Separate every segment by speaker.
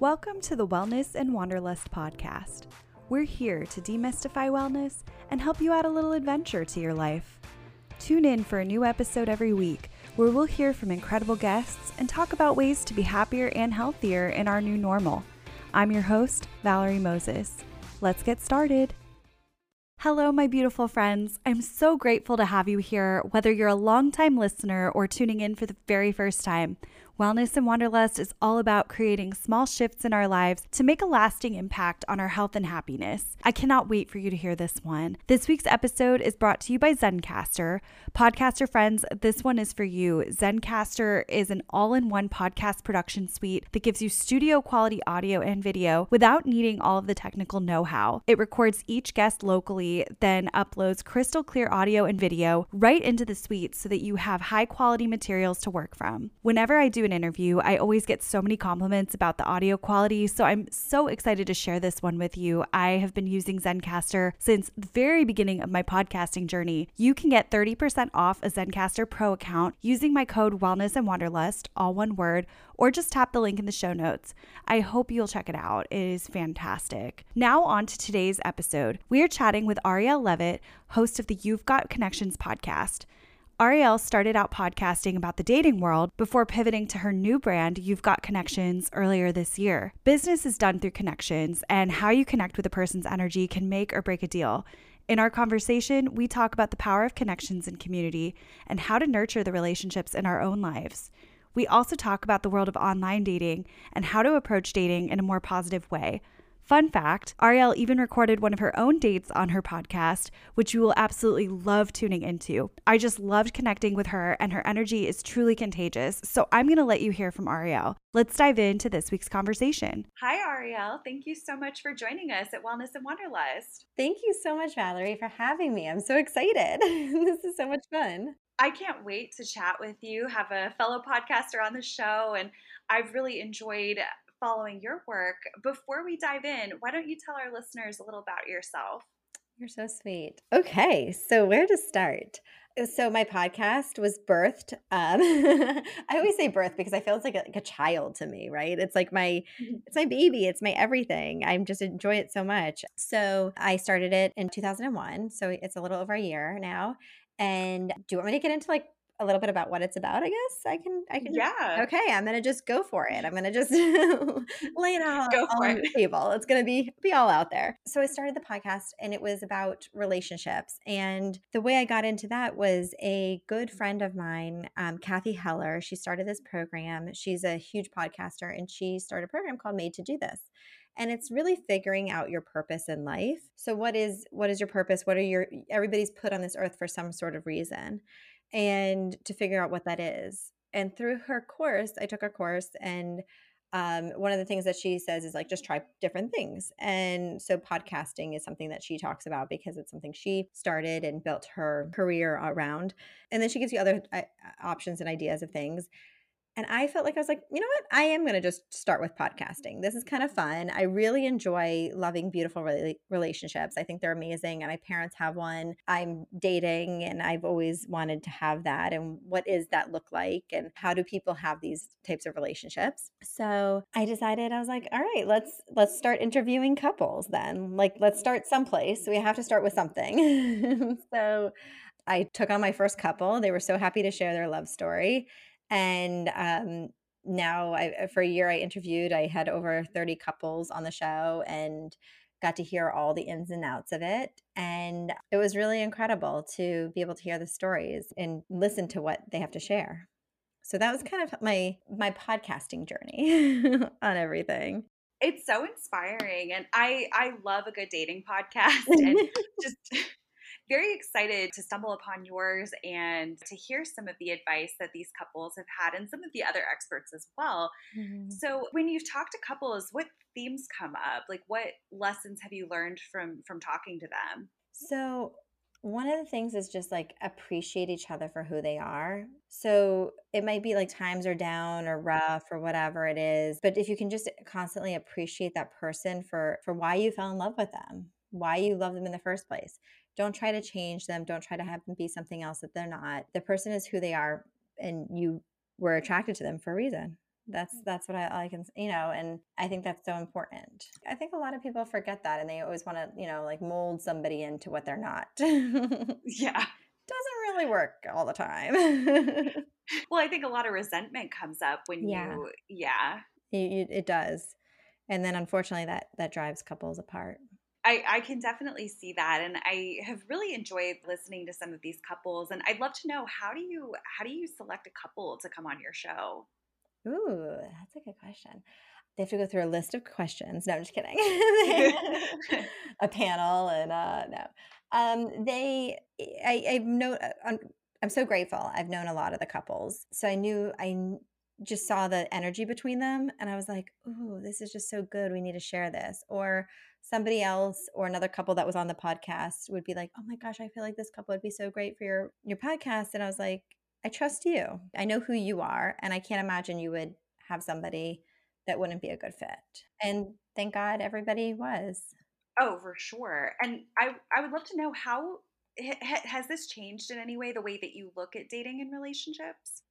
Speaker 1: Welcome to the Wellness and Wanderlust podcast. We're here to demystify wellness and help you add a little adventure to your life. Tune in for a new episode every week where we'll hear from incredible guests and talk about ways to be happier and healthier in our new normal. I'm your host, Valerie Moses. Let's get started. Hello, my beautiful friends. I'm so grateful to have you here, whether you're a longtime listener or tuning in for the very first time. Wellness and Wanderlust is all about creating small shifts in our lives to make a lasting impact on our health and happiness. I cannot wait for you to hear this one. This week's episode is brought to you by Zencastr. Podcaster friends, this one is for you. Zencastr is an all in one podcast production suite that gives you studio quality audio and video without needing all of the technical know how. It records each guest locally, then uploads crystal clear audio and video right into the suite so that you have high quality materials to work from. Whenever I do an interview, I always get so many compliments about the audio quality. So I'm so excited to share this one with you. I have been using Zencastr since the very beginning of my podcasting journey. You can get 30% off a Zencastr Pro account using my code Wellness and Wanderlust, all one word, or just tap the link in the show notes. I hope you'll check it out. It is fantastic. Now, on to today's episode. We are chatting with Arielle Levitt, host of the You've Got Connections podcast. Arielle started out podcasting about the dating world before pivoting to her new brand, You've Got Connections, earlier this year. Business is done through connections, and how you connect with a person's energy can make or break a deal. In our conversation, we talk about the power of connections and community and how to nurture the relationships in our own lives. We also talk about the world of online dating and how to approach dating in a more positive way. Fun fact Arielle even recorded one of her own dates on her podcast, which you will absolutely love tuning into. I just loved connecting with her, and her energy is truly contagious. So I'm going to let you hear from Arielle. Let's dive into this week's conversation. Hi, Arielle. Thank you so much for joining us at Wellness and Wanderlust.
Speaker 2: Thank you so much, Valerie, for having me. I'm so excited. this is so much fun.
Speaker 1: I can't wait to chat with you, have a fellow podcaster on the show, and I've really enjoyed following your work. Before we dive in, why don't you tell our listeners a little about yourself?
Speaker 2: You're so sweet. Okay, so where to start? So my podcast was birthed. Um, I always say birth because I feel it's like a, like a child to me, right? It's like my, mm-hmm. it's my baby. It's my everything. I just enjoy it so much. So I started it in 2001. So it's a little over a year now. And do you want me to get into like a little bit about what it's about, I guess I can. I can.
Speaker 1: Yeah.
Speaker 2: okay, I'm gonna just go for it. I'm gonna just lay it out go on it. the table. It's gonna be be all out there. So I started the podcast, and it was about relationships. And the way I got into that was a good friend of mine, um, Cathy Heller. She started this program. She's a huge podcaster, and she started a program called Made to Do This and it's really figuring out your purpose in life so what is what is your purpose what are your everybody's put on this earth for some sort of reason and to figure out what that is. And through her course, I took her course and um, one of the things that she says is like just try different things. And so podcasting is something that she talks about because it's something she started and built her career around. And then she gives you other uh, options and ideas of things and I felt like I was like, you know what? I am going to just start with podcasting. This is kind of mm-hmm. fun. I really enjoy loving beautiful re- relationships. I think they're amazing. And my parents have one. I'm dating and I've always wanted to have that. And what is that look like? And how do people have these types of relationships? So I decided I was like, all right, let's let's start interviewing couples then. Like let's start someplace. We have to start with something. so I took on my first couple. They were so happy to share their love story and um, now I, uh, for a year i interviewed i had over 30 couples on the show and got to hear all the ins and outs of it and it was really incredible to be able to hear the stories and listen to what they have to share. So that was kind of my my podcasting journey on everything.
Speaker 1: It's so inspiring and i i love a good dating podcast and just very excited to stumble upon yours and to hear some of the advice that these couples have had and some of the other experts as well. Mm-hmm. So, when you've talked to couples, what themes come up? Like what lessons have you learned from from talking to them?
Speaker 2: So, one of the things is just like appreciate each other for who they are. So it might be like times are down or rough or whatever it is, but if you can just constantly appreciate that person for for why you fell in love with them, why you love them in the first place. Don't try to change them. Don't try to have them be something else that they're not. The person is who they are, and you were attracted to them for a reason. That's mm. that's what I, I can you know, and I think that's so important. I think a lot of people forget that, and they always want to you know like mold somebody into what they're not.
Speaker 1: yeah,
Speaker 2: doesn't really work all the time.
Speaker 1: well, I think a lot of resentment comes up when yeah. you yeah,
Speaker 2: it, it does, and then unfortunately that that drives couples apart.
Speaker 1: I, I can definitely see that and i have really enjoyed listening to some of these couples and i'd love to know how do you how do you select a couple to come on your show?
Speaker 2: Ooh that's a good question. They have to go through a list of questions. No i'm just kidding. A panel and uh no. Um they i i know uh, I'm, I'm so grateful. I've known a lot of the couples. So i knew i just saw the energy between them and I was like, "Ooh, this is just so good. We need to share this." Or somebody else or another couple that was on the podcast would be like, "Oh my gosh, I feel like this couple would be so great for your your podcast." And I was like, "I trust you. I know who you are, and I can't imagine you would have somebody that wouldn't be a good fit." And thank God everybody was.
Speaker 1: Oh, for sure. And I I would love to know how has this changed in any way the way that you look at dating and relationships?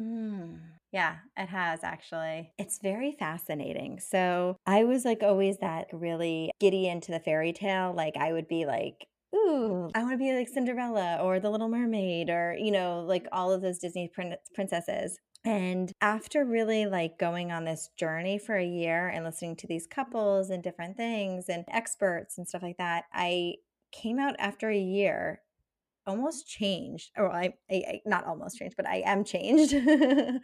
Speaker 2: Mm, yeah, it has actually. It's very fascinating. So I was like always that really giddy into the fairy tale. Like I would be like, ooh, I want to be like Cinderella or the Little Mermaid or, you know, like all of those Disney prin- princesses. And after really like going on this journey for a year and listening to these couples and different things and experts and stuff like that, I came out after a year almost changed or I, I, I not almost changed but i am changed.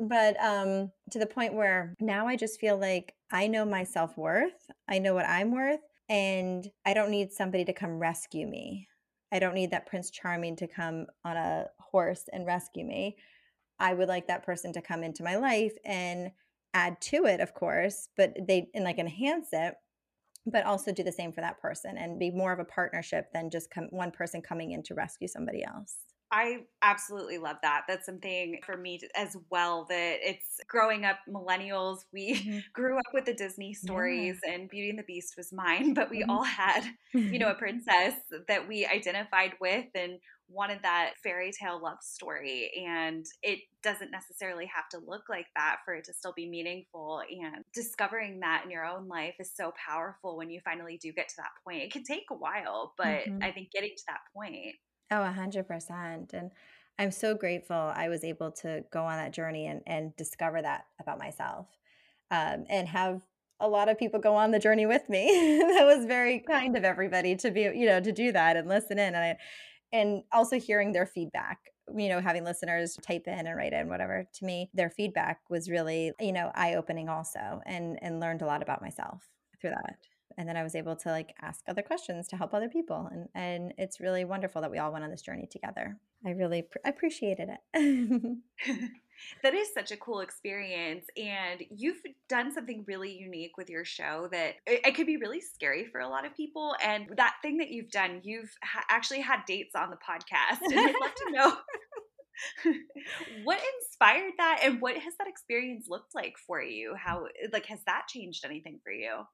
Speaker 2: But um to the point where now i just feel like i know my self-worth i know what i'm worth and i don't need somebody to come rescue me. I don't need that prince charming to come on a horse and rescue me. I would like that person to come into my life and add to it of course but they and like enhance it but also do the same for that person and be more of a partnership than just come, one person coming in to rescue somebody else.
Speaker 1: I absolutely love that. That's something for me as well that it's growing up millennials. We mm-hmm. grew up with the Disney stories yeah. and Beauty and the Beast was mine, but we mm-hmm. all had, you know, a princess that we identified with and wanted that fairy tale love story. And it doesn't necessarily have to look like that for it to still be meaningful. And discovering that in your own life is so powerful when you finally do get to that point. It can take a while, but mm-hmm. I think getting to that point.
Speaker 2: Oh, a hundred percent. And I'm so grateful I was able to go on that journey and, and discover that about myself um, and have a lot of people go on the journey with me. that was very kind of everybody to be, you know, to do that and listen in. And I, and also hearing their feedback you know having listeners type in and write in whatever to me their feedback was really you know eye opening also and and learned a lot about myself through that and then i was able to like ask other questions to help other people and and it's really wonderful that we all went on this journey together i really pr- appreciated it
Speaker 1: that is such a cool experience. And you've done something really unique with your show that it, it could be really scary for a lot of people. And that thing that you've done, you've ha- actually had dates on the podcast. And I'd love to know. what inspired that and what has that experience looked like for you how like has that changed anything for you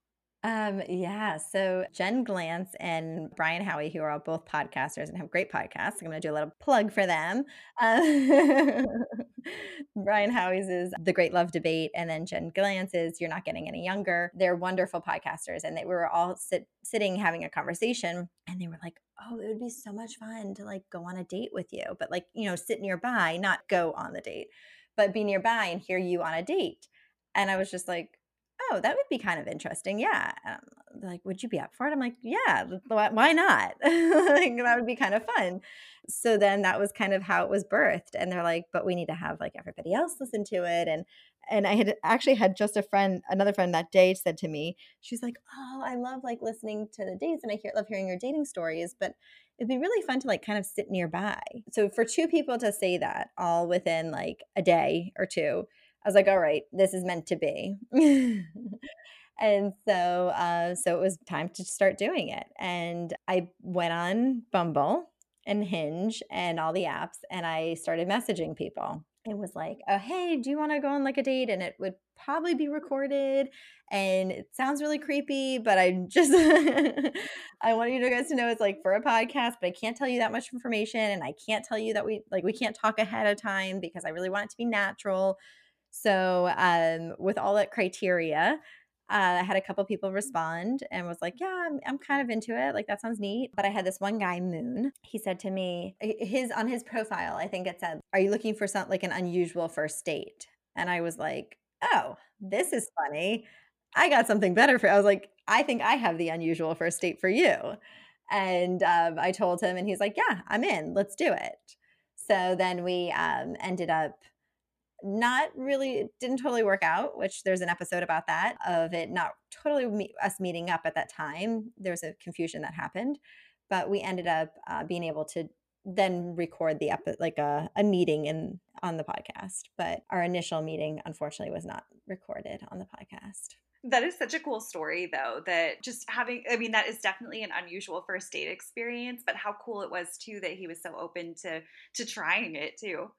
Speaker 2: um, yeah. So Jen Glantz and Brian Howie, who are all both podcasters and have great podcasts. I'm going to do a little plug for them. Uh, Brian Howie's is The Great Love Debate, and then Jen Glantz is You're Not Getting Any Younger. They're wonderful podcasters, and they were all sit, sitting having a conversation, and they were like, "Oh, it would be so much fun to like go on a date with you, but like you know, sit nearby, not go on the date, but be nearby and hear you on a date." And I was just like, oh, that would be kind of interesting. Yeah. Um, like, would you be up for it? I'm like, yeah, why not? like, that would be kind of fun. So then that was kind of how it was birthed. And they're like, but we need to have like everybody else listen to it. And, and I had actually had just a friend, another friend that day said to me, she's like, oh, I love like listening to the dates and I hear, love hearing your dating stories, but it'd be really fun to like kind of sit nearby. So for two people to say that all within like a day or two, I was like, all right, this is meant to be. and so uh, so it was time to start doing it. And I went on Bumble and Hinge and all the apps and I started messaging people. It was like, oh, hey, do you want to go on like a date? And it would probably be recorded and it sounds really creepy, but I just I want you guys to know it's like for a podcast, but I can't tell you that much information and I can't tell you that we like we can't talk ahead of time because I really want it to be natural. So, um, with all that criteria, uh, I had a couple people respond and was like, "Yeah, I'm, I'm kind of into it. Like that sounds neat." But I had this one guy, Moon. He said to me, his on his profile, I think it said, "Are you looking for something like an unusual first date?" And I was like, "Oh, this is funny. I got something better for." I was like, "I think I have the unusual first date for you." And um, I told him, and he's like, "Yeah, I'm in. Let's do it." So then we um, ended up not really it didn't totally work out which there's an episode about that of it not totally me- us meeting up at that time there was a confusion that happened but we ended up uh, being able to then record the epi- like a, a meeting in on the podcast but our initial meeting unfortunately was not recorded on the podcast
Speaker 1: that is such a cool story, though, that just having, I mean, that is definitely an unusual first date experience, but how cool it was, too, that he was so open to to trying it, too.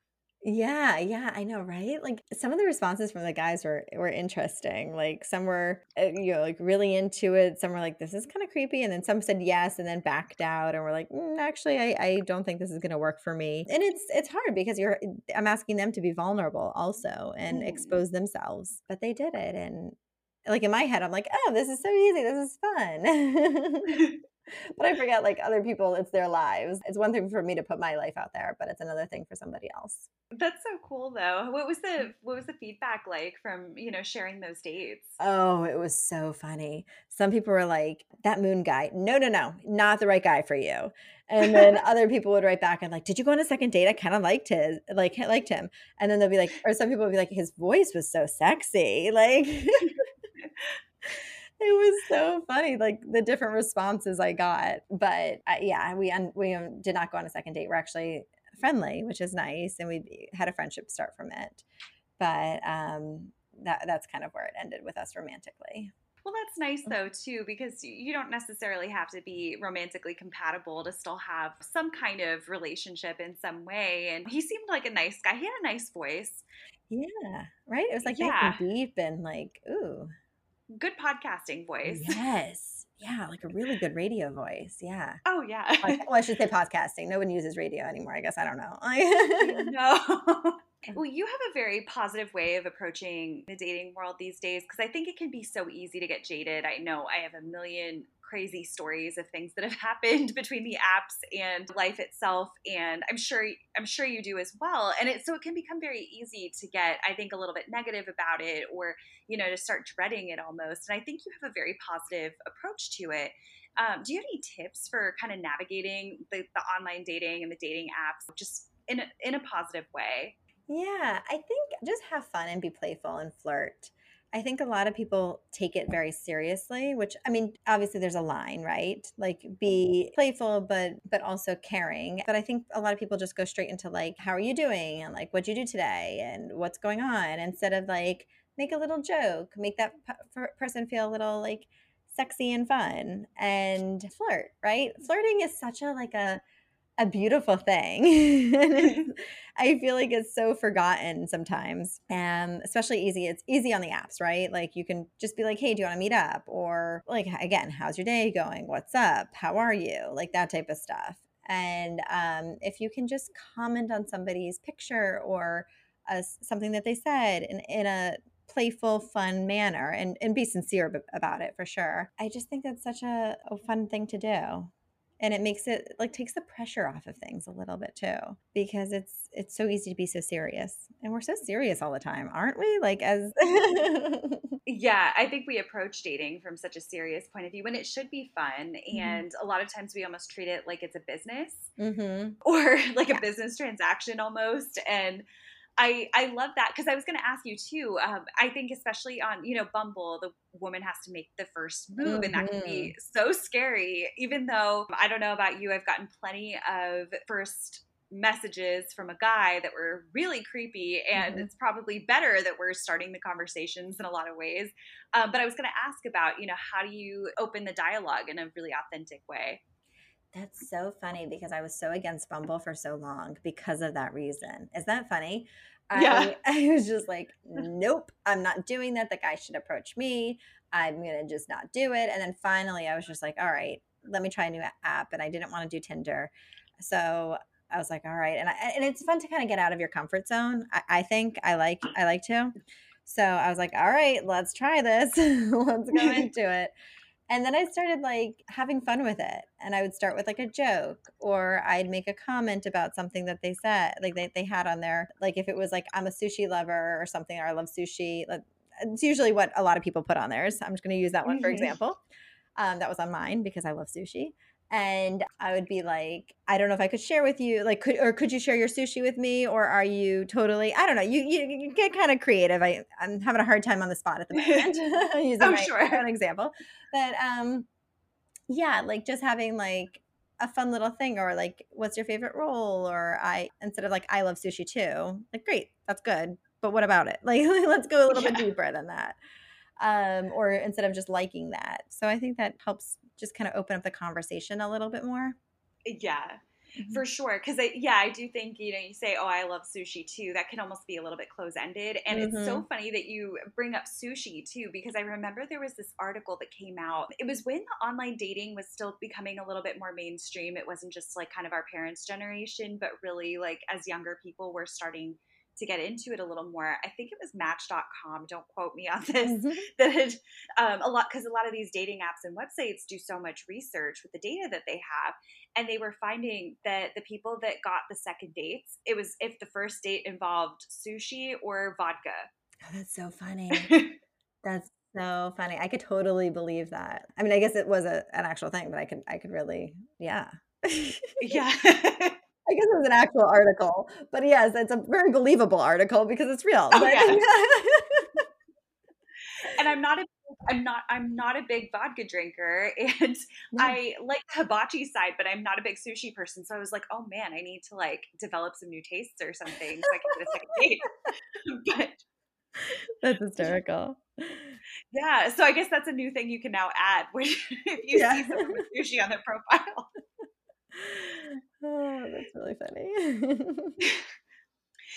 Speaker 2: Yeah, yeah, I know, right? Like some of the responses from the guys were were interesting. Like some were, uh, you know, like really into it. Some were like, "This is kind of creepy," and then some said yes, and then backed out, and we're like, mm, "Actually, I, I don't think this is going to work for me." And it's it's hard because you're I'm asking them to be vulnerable also and mm. expose themselves, but they did it, and like in my head, I'm like, "Oh, this is so easy. This is fun." but I forget like other people, it's their lives. It's one thing for me to put my life out there, but it's another thing for somebody else.
Speaker 1: That's so cool though. What was the mm. what was the feedback like from, you know, sharing those dates?
Speaker 2: Oh, it was so funny. Some people were like, that moon guy, no, no, no, not the right guy for you. And then other people would write back and like, did you go on a second date? I kind of liked his like liked him. And then they'll be like, or some people would be like, his voice was so sexy. Like it was so funny, like the different responses I got. But uh, yeah, we un- we um, did not go on a second date. We're actually friendly, which is nice, and we had a friendship start from it. But um, that that's kind of where it ended with us romantically.
Speaker 1: Well, that's nice mm. though too because you don't necessarily have to be romantically compatible to still have some kind of relationship in some way. And he seemed like a nice guy. He had a nice voice.
Speaker 2: Yeah, right. It was like yeah. deep and like ooh
Speaker 1: good podcasting voice.
Speaker 2: Yes. Yeah, like a really good radio voice. Yeah.
Speaker 1: Oh yeah.
Speaker 2: well, I should say podcasting. No one uses radio anymore. I guess I don't know.
Speaker 1: no. well, you have a very positive way of approaching the dating world these days because I think it can be so easy to get jaded. I know I have a million crazy stories of things that have happened between the apps and life itself and i'm sure i'm sure you do as well and it so it can become very easy to get i think a little bit negative about it or you know to start dreading it almost and i think you have a very positive approach to it. Um, do you have any tips for kind of navigating the, the online dating and the dating apps just in a, in a positive way?
Speaker 2: Yeah i think just have fun and be playful and flirt I think a lot of people take it very seriously, which I mean, obviously there's a line, right? Like mm-hmm. be playful but but also caring. But I think a lot of people just go straight into like how are you doing and like what'd you do today and what's going on instead of like make a little joke, make that p- person feel a little like sexy and fun and flirt, right? Flirting is such a like a a beautiful thing. I feel like it's so forgotten sometimes. Um, especially easy. It's easy on the apps, right? Like you can just be like, hey, do you want to meet up? Or like again, how's your day going? What's up? How are you? Like that type of stuff. And um, if you can just comment on somebody's picture or uh, something that they said in, in a playful, fun manner and, and be sincere about it for sure. I just think that's such a, a fun thing to do and it makes it like takes the pressure off of things a little bit too because it's it's so easy to be so serious and we're so serious all the time aren't we like as
Speaker 1: yeah i think we approach dating from such a serious point of view when it should be fun mm-hmm. and a lot of times we almost treat it like it's a business mm-hmm. or like yeah. a business transaction almost and I I love that because I was going to ask you too. Um, I think especially on you know Bumble, the woman has to make the first move, mm-hmm. and that can be mm-hmm. so scary. Even though I don't know about you, I've gotten plenty of first messages from a guy that were really creepy and mm-hmm. it's probably better that we're starting the conversations in a lot of ways um, but i was going to ask about you know how do you open the dialogue in a really authentic way
Speaker 2: that's so funny because I was so against Bumble for so long because of that reason. Is that funny? Yeah. I, I was just like, nope, I'm not doing that. The guy should approach me. I'm going to just not do it. And then finally, I was just like, all right, let me try a new app. And I didn't want to do Tinder. So I was like, all right. And I, and it's fun to kind of get out of your comfort zone. I, I think I like, I like to. So I was like, all right, let's try this. let's go into it. And then I started like having fun with it. And I would start with like a joke or I'd make a comment about something that they said, like they, they had on there. Like if it was like, I'm a sushi lover or something, or I love sushi. It's usually what a lot of people put on theirs. I'm just going to use that one for mm-hmm. example. Um, that was on mine because I love sushi and I would be like, I don't know if I could share with you, like, could or could you share your sushi with me, or are you totally? I don't know. You you, you get kind of creative. I I'm having a hard time on the spot at the moment using oh, my sure. own example, but um, yeah, like just having like a fun little thing, or like, what's your favorite roll, or I instead of like I love sushi too. Like, great, that's good, but what about it? Like, let's go a little yeah. bit deeper than that um, or instead of just liking that. So I think that helps just kind of open up the conversation a little bit more.
Speaker 1: Yeah. Mm-hmm. For sure. Cause I, yeah, I do think, you know, you say, oh, I love sushi too. That can almost be a little bit close ended. And mm-hmm. it's so mm-hmm. funny that you bring up sushi too, because I remember there was this article that came out. It was when the online dating was still becoming a little bit more mainstream. It wasn't just like kind of our parents' generation, but really like as younger people were starting to get into it a little more, I think it was Match.com. Don't quote me on this. Mm-hmm. That had, um, a lot because a lot of these dating apps and websites do so much research with the data that they have, and they were finding that the people that got the second dates, it was if the first date involved sushi or vodka.
Speaker 2: Oh, that's so funny. that's so funny. I could totally believe that. I mean, I guess it was a, an actual thing, but I could I could really yeah.
Speaker 1: yeah.
Speaker 2: I guess it was an actual article, but yes, it's a very believable article because it's real. Oh, yeah.
Speaker 1: and I'm not a I'm not I'm not a big vodka drinker and I like the hibachi side, but I'm not a big sushi person. So I was like, oh man, I need to like develop some new tastes or something so I can get a second date. but
Speaker 2: that's hysterical.
Speaker 1: Yeah. So I guess that's a new thing you can now add when if you yeah. see someone with sushi on their profile.
Speaker 2: Oh, that's really funny.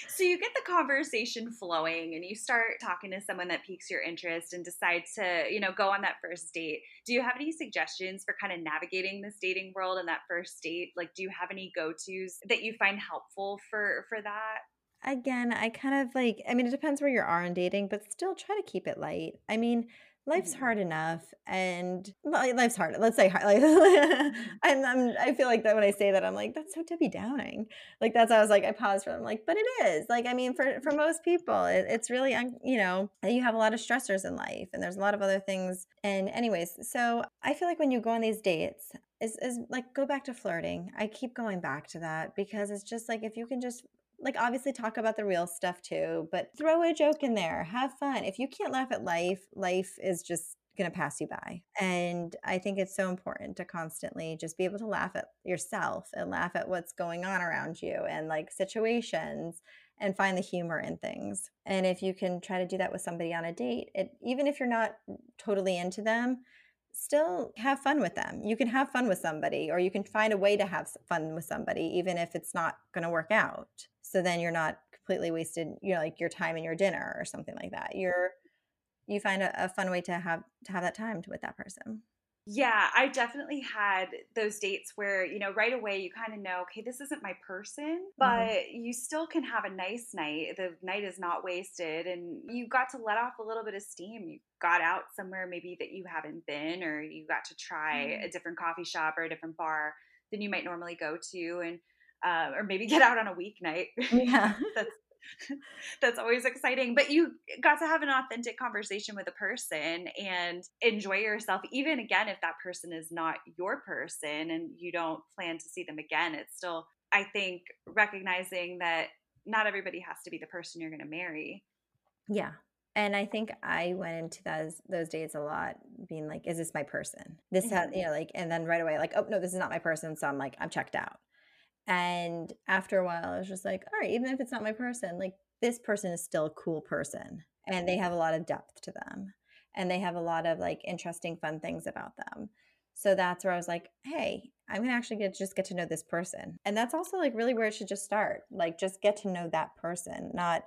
Speaker 1: so you get the conversation flowing and you start talking to someone that piques your interest and decide to, you know, go on that first date. Do you have any suggestions for kind of navigating this dating world and that first date? Like do you have any go-tos that you find helpful for for that?
Speaker 2: Again, I kind of like I mean it depends where you are in dating, but still try to keep it light. I mean, life's mm-hmm. hard enough and well, life's hard let's say hard like I'm, I'm, i feel like that when i say that i'm like that's so debbie downing. Like that's i was like i paused for them like but it is. Like i mean for for most people it, it's really you know you have a lot of stressors in life and there's a lot of other things and anyways so i feel like when you go on these dates is, is like go back to flirting. I keep going back to that because it's just like if you can just like obviously talk about the real stuff too, but throw a joke in there, have fun. If you can't laugh at life, life is just going to pass you by. And I think it's so important to constantly just be able to laugh at yourself and laugh at what's going on around you and like situations and find the humor in things. And if you can try to do that with somebody on a date, it even if you're not totally into them, still have fun with them. You can have fun with somebody or you can find a way to have fun with somebody even if it's not going to work out. So then you're not completely wasted you know like your time and your dinner or something like that. You're you find a, a fun way to have to have that time with that person
Speaker 1: yeah, I definitely had those dates where, you know, right away you kind of know, okay, this isn't my person, mm-hmm. but mm-hmm. you still can have a nice night. The night is not wasted and you got to let off a little bit of steam. You got out somewhere maybe that you haven't been, or you got to try mm-hmm. a different coffee shop or a different bar than you might normally go to. And uh, or maybe get out on a weeknight.
Speaker 2: Yeah.
Speaker 1: that's that's always exciting. But you got to have an authentic conversation with a person and enjoy yourself, even again, if that person is not your person and you don't plan to see them again. It's still, I think, recognizing that not everybody has to be the person you're going to marry.
Speaker 2: Yeah. And I think I went into those those days a lot, being like, "Is this my person?" This mm-hmm. has, you know, like, and then right away, like, "Oh no, this is not my person." So I'm like, I'm checked out. And after a while, I was just like, all right, even if it's not my person, like this person is still a cool person and they have a lot of depth to them and they have a lot of like interesting, fun things about them. So that's where I was like, hey, I'm gonna actually get just get to know this person. And that's also like really where it should just start. Like just get to know that person, not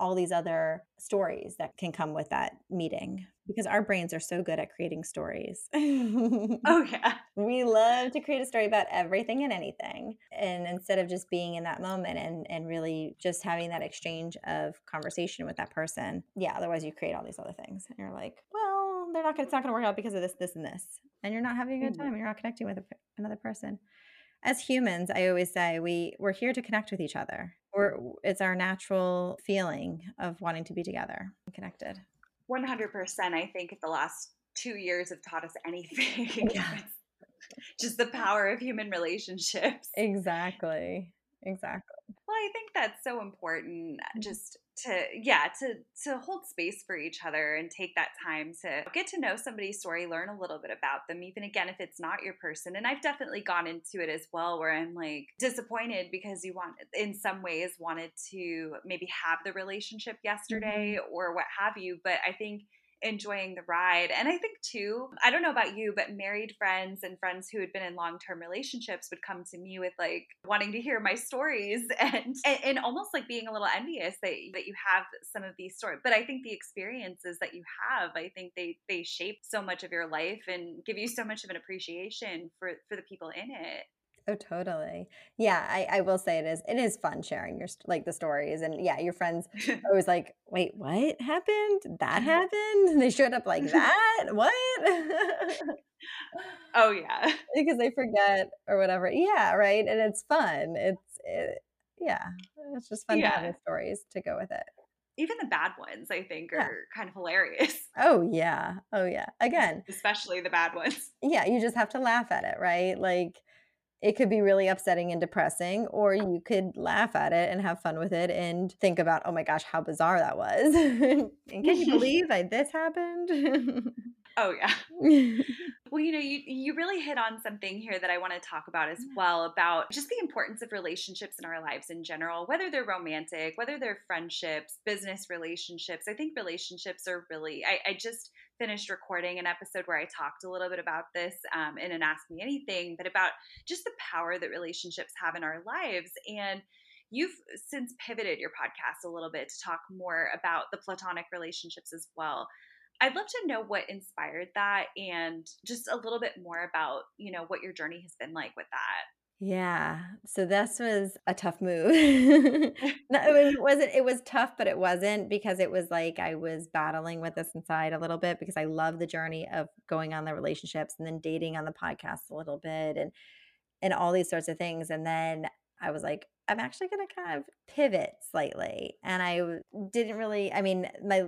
Speaker 2: all these other stories that can come with that meeting because our brains are so good at creating stories.
Speaker 1: oh, yeah.
Speaker 2: We love to create a story about everything and anything. And instead of just being in that moment and, and really just having that exchange of conversation with that person, yeah, otherwise you create all these other things. And you're like, well, they're not gonna, it's not going to work out because of this, this, and this. And you're not having a good mm-hmm. time. And you're not connecting with a, another person as humans, I always say we we're here to connect with each other. We're it's our natural feeling of wanting to be together and connected.
Speaker 1: One hundred percent. I think the last two years have taught us anything. Yeah. Just the power of human relationships.
Speaker 2: Exactly. Exactly.
Speaker 1: Well, I think that's so important. Mm-hmm. Just to yeah to to hold space for each other and take that time to get to know somebody's story learn a little bit about them even again if it's not your person and i've definitely gone into it as well where i'm like disappointed because you want in some ways wanted to maybe have the relationship yesterday mm-hmm. or what have you but i think enjoying the ride. And I think too, I don't know about you, but married friends and friends who had been in long-term relationships would come to me with like wanting to hear my stories and and, and almost like being a little envious that that you have some of these stories. But I think the experiences that you have, I think they they shape so much of your life and give you so much of an appreciation for for the people in it.
Speaker 2: Oh, totally. Yeah, I, I will say it is. It is fun sharing your like the stories, and yeah, your friends are always like, "Wait, what happened? That mm-hmm. happened? They showed up like that? What?"
Speaker 1: oh yeah,
Speaker 2: because they forget or whatever. Yeah, right. And it's fun. It's it, yeah, it's just fun yeah. to have stories to go with it.
Speaker 1: Even the bad ones, I think, are yeah. kind of hilarious.
Speaker 2: Oh yeah, oh yeah. Again,
Speaker 1: especially the bad ones.
Speaker 2: Yeah, you just have to laugh at it, right? Like it could be really upsetting and depressing, or you could laugh at it and have fun with it and think about, oh my gosh, how bizarre that was. and can you believe I, this happened?
Speaker 1: oh, yeah. well, you know, you, you really hit on something here that I want to talk about as well about just the importance of relationships in our lives in general, whether they're romantic, whether they're friendships, business relationships. I think relationships are really, I, I just, finished recording an episode where I talked a little bit about this um, in an Ask Me Anything, but about just the power that relationships have in our lives. And you've since pivoted your podcast a little bit to talk more about the platonic relationships as well. I'd love to know what inspired that and just a little bit more about, you know, what your journey has been like with that.
Speaker 2: Yeah. So this was a tough move. it wasn't it was tough, but it wasn't because it was like I was battling with this inside a little bit because I love the journey of going on the relationships and then dating on the podcast a little bit and and all these sorts of things. And then I was like, I'm actually going to kind of pivot slightly. And I didn't really, I mean, my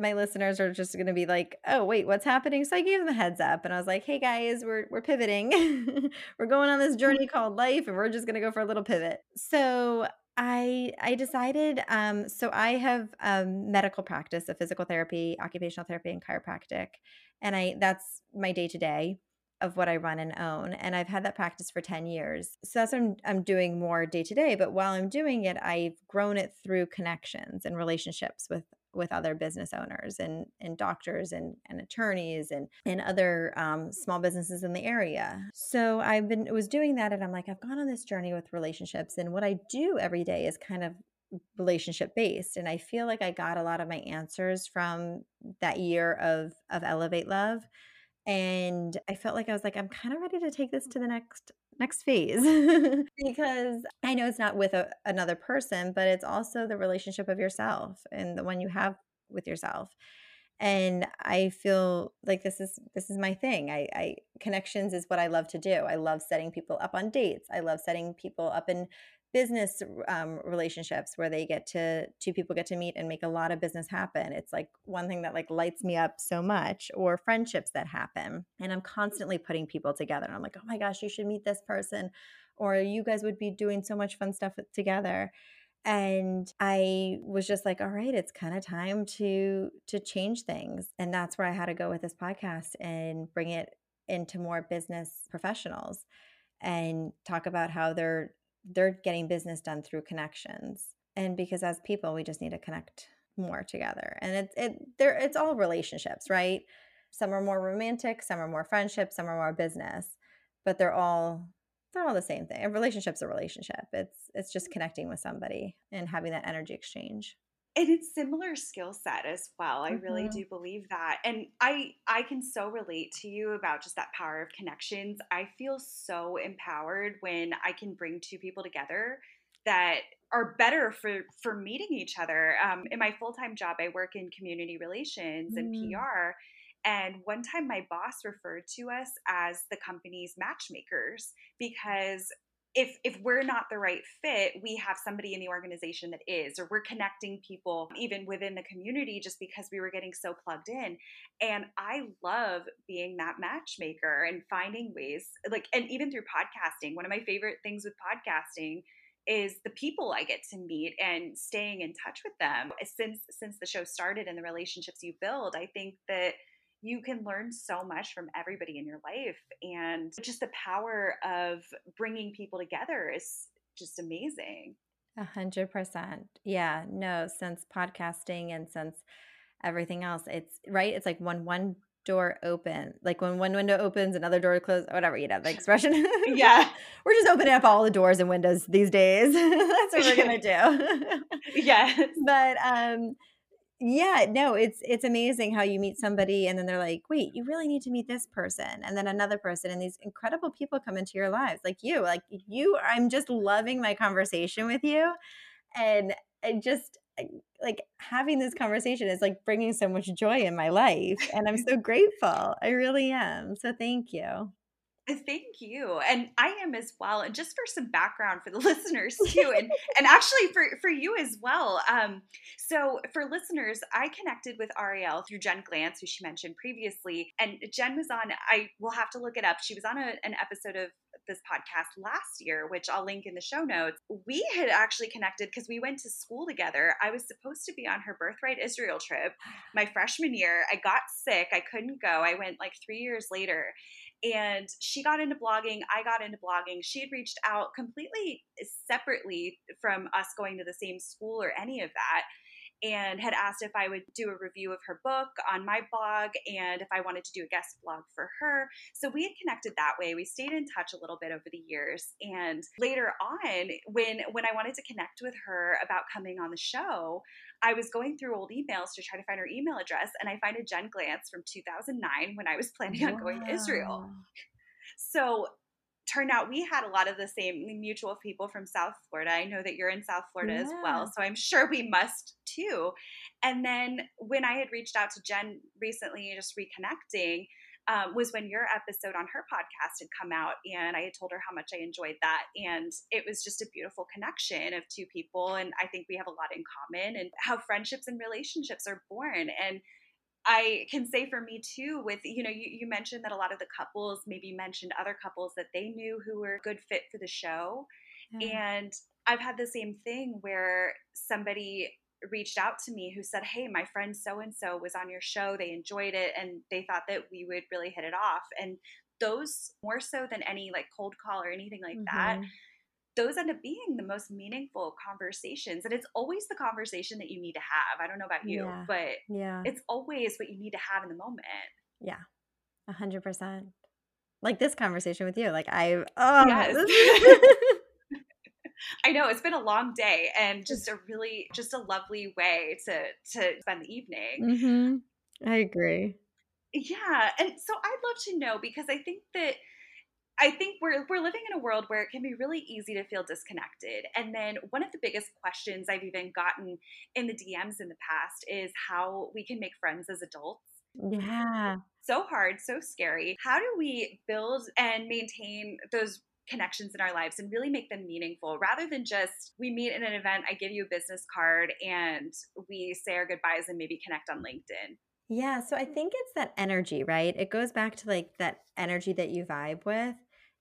Speaker 2: my listeners are just going to be like, "Oh, wait, what's happening?" So I gave them a heads up, and I was like, "Hey guys, we're we're pivoting. we're going on this journey called life, and we're just going to go for a little pivot." So I I decided. Um, so I have a medical practice of physical therapy, occupational therapy, and chiropractic, and I that's my day to day of what I run and own. And I've had that practice for 10 years. So that's what I'm, I'm doing more day to day. But while I'm doing it, I've grown it through connections and relationships with with other business owners and, and doctors and, and attorneys and, and other um, small businesses in the area. So I've been was doing that and I'm like, I've gone on this journey with relationships. And what I do every day is kind of relationship based. And I feel like I got a lot of my answers from that year of of Elevate Love. And I felt like I was like, I'm kind of ready to take this to the next next phase because I know it's not with a, another person, but it's also the relationship of yourself and the one you have with yourself. And I feel like this is this is my thing. I, I connections is what I love to do. I love setting people up on dates. I love setting people up in business um, relationships where they get to two people get to meet and make a lot of business happen it's like one thing that like lights me up so much or friendships that happen and i'm constantly putting people together and i'm like oh my gosh you should meet this person or you guys would be doing so much fun stuff together and i was just like all right it's kind of time to to change things and that's where i had to go with this podcast and bring it into more business professionals and talk about how they're they're getting business done through connections and because as people we just need to connect more together and it's it there it's all relationships right? Some are more romantic some are more friendships some are more business but they're all they're all the same thing a relationship's a relationship. It's it's just mm-hmm. connecting with somebody and having that energy exchange
Speaker 1: and it's similar skill set as well i really
Speaker 2: Mm-hmm.
Speaker 1: do believe that and i i can so relate to you about just that power of connections i feel so empowered when i can bring two people together that are better for for meeting each other um, in my full-time job i work in community relations and
Speaker 2: Mm.
Speaker 1: pr and one time my boss referred to us as the company's matchmakers because if if we're not the right fit, we have somebody in the organization that is, or we're connecting people even within the community just because we were getting so plugged in. And I love being that matchmaker and finding ways like and even through podcasting, one of my favorite things with podcasting is the people I get to meet and staying in touch with them. Since since the show started and the relationships you build, I think that you can learn so much from everybody in your life and just the power of bringing people together is just amazing
Speaker 2: A hundred percent. Yeah. No, since podcasting and since everything else, it's right. It's like when one door open, like when one window opens, another door closes, whatever, you know, the expression.
Speaker 1: yeah
Speaker 2: we're just opening up all the doors and windows these days. That's what we're gonna do.
Speaker 1: yes
Speaker 2: but um yeah no it's it's amazing how you meet somebody and then they're like wait you really need to meet this person and then another person and these incredible people come into your lives like you like you i'm just loving my conversation with you and and just uh, like having this conversation is like bringing so much joy in my life and i'm so grateful i really am so thank you
Speaker 1: Thank you. And I am as well. And just for some background for the listeners too, and, and actually for, for you as well. Um, so for listeners, I connected with Arielle through Jen Glantz, who she mentioned previously. And Jen was on, I will have to look it up. She was on a, an episode of this podcast last year, which I'll link in the show notes. We had actually connected because we went to school together. I was supposed to be on her birthright Israel trip my freshman year. I got sick. I couldn't go. I went like three years later and she got into blogging i got into blogging she had reached out completely separately from us going to the same school or any of that and had asked if I would do a review of her book on my blog and if I wanted to do a guest blog for her. So we had connected that way. We stayed in touch a little bit over the years. And later on, when when I wanted to connect with her about coming on the show, I was going through old emails to try to find her email address and I find a Jen Glantz from 2009 when I was planning on going to Israel. So turned out we had a lot of the same mutual people from South Florida. I know that you're in South Florida yeah. as well, so I'm sure we must too. And then when I had reached out to Jen recently, just reconnecting, um, was when your episode on her podcast had come out, and I had told her how much I enjoyed that, and it was just a beautiful connection of two people, and I think we have a lot in common, and how friendships and relationships are born, and I can say for me too, with, you know, you, you mentioned that a lot of the couples maybe mentioned other couples that they knew who were a good fit for the show. Mm. And I've had the same thing where somebody reached out to me who said, Hey, my friend so and so was on your show. They enjoyed it and they thought that we would really hit it off. And those, more so than any like cold call or anything like mm-hmm. that, those end up being the most meaningful conversations. And it's always the conversation that you need to have. I don't know about you,
Speaker 2: yeah.
Speaker 1: but
Speaker 2: yeah,
Speaker 1: it's always what you need to have in the moment.
Speaker 2: Yeah, a hundred percent. Like this conversation with you, like I, oh,
Speaker 1: yes. Know it's been a long day and just a really, just a lovely way to to spend the evening.
Speaker 2: Mm-hmm. I agree.
Speaker 1: Yeah, and so I'd love to know because I think that I think we're we're living in a world where it can be really easy to feel disconnected. And then one of the biggest questions I've even gotten in the DMs in the past is how we can make friends as adults.
Speaker 2: Yeah.
Speaker 1: So hard, so scary. How do we build and maintain those connections in our lives and really make them meaningful rather than just we meet in an event, I give you a business card and we say our goodbyes and maybe connect on LinkedIn?
Speaker 2: Yeah, so I think it's that energy, right? It goes back to like that energy that you vibe with.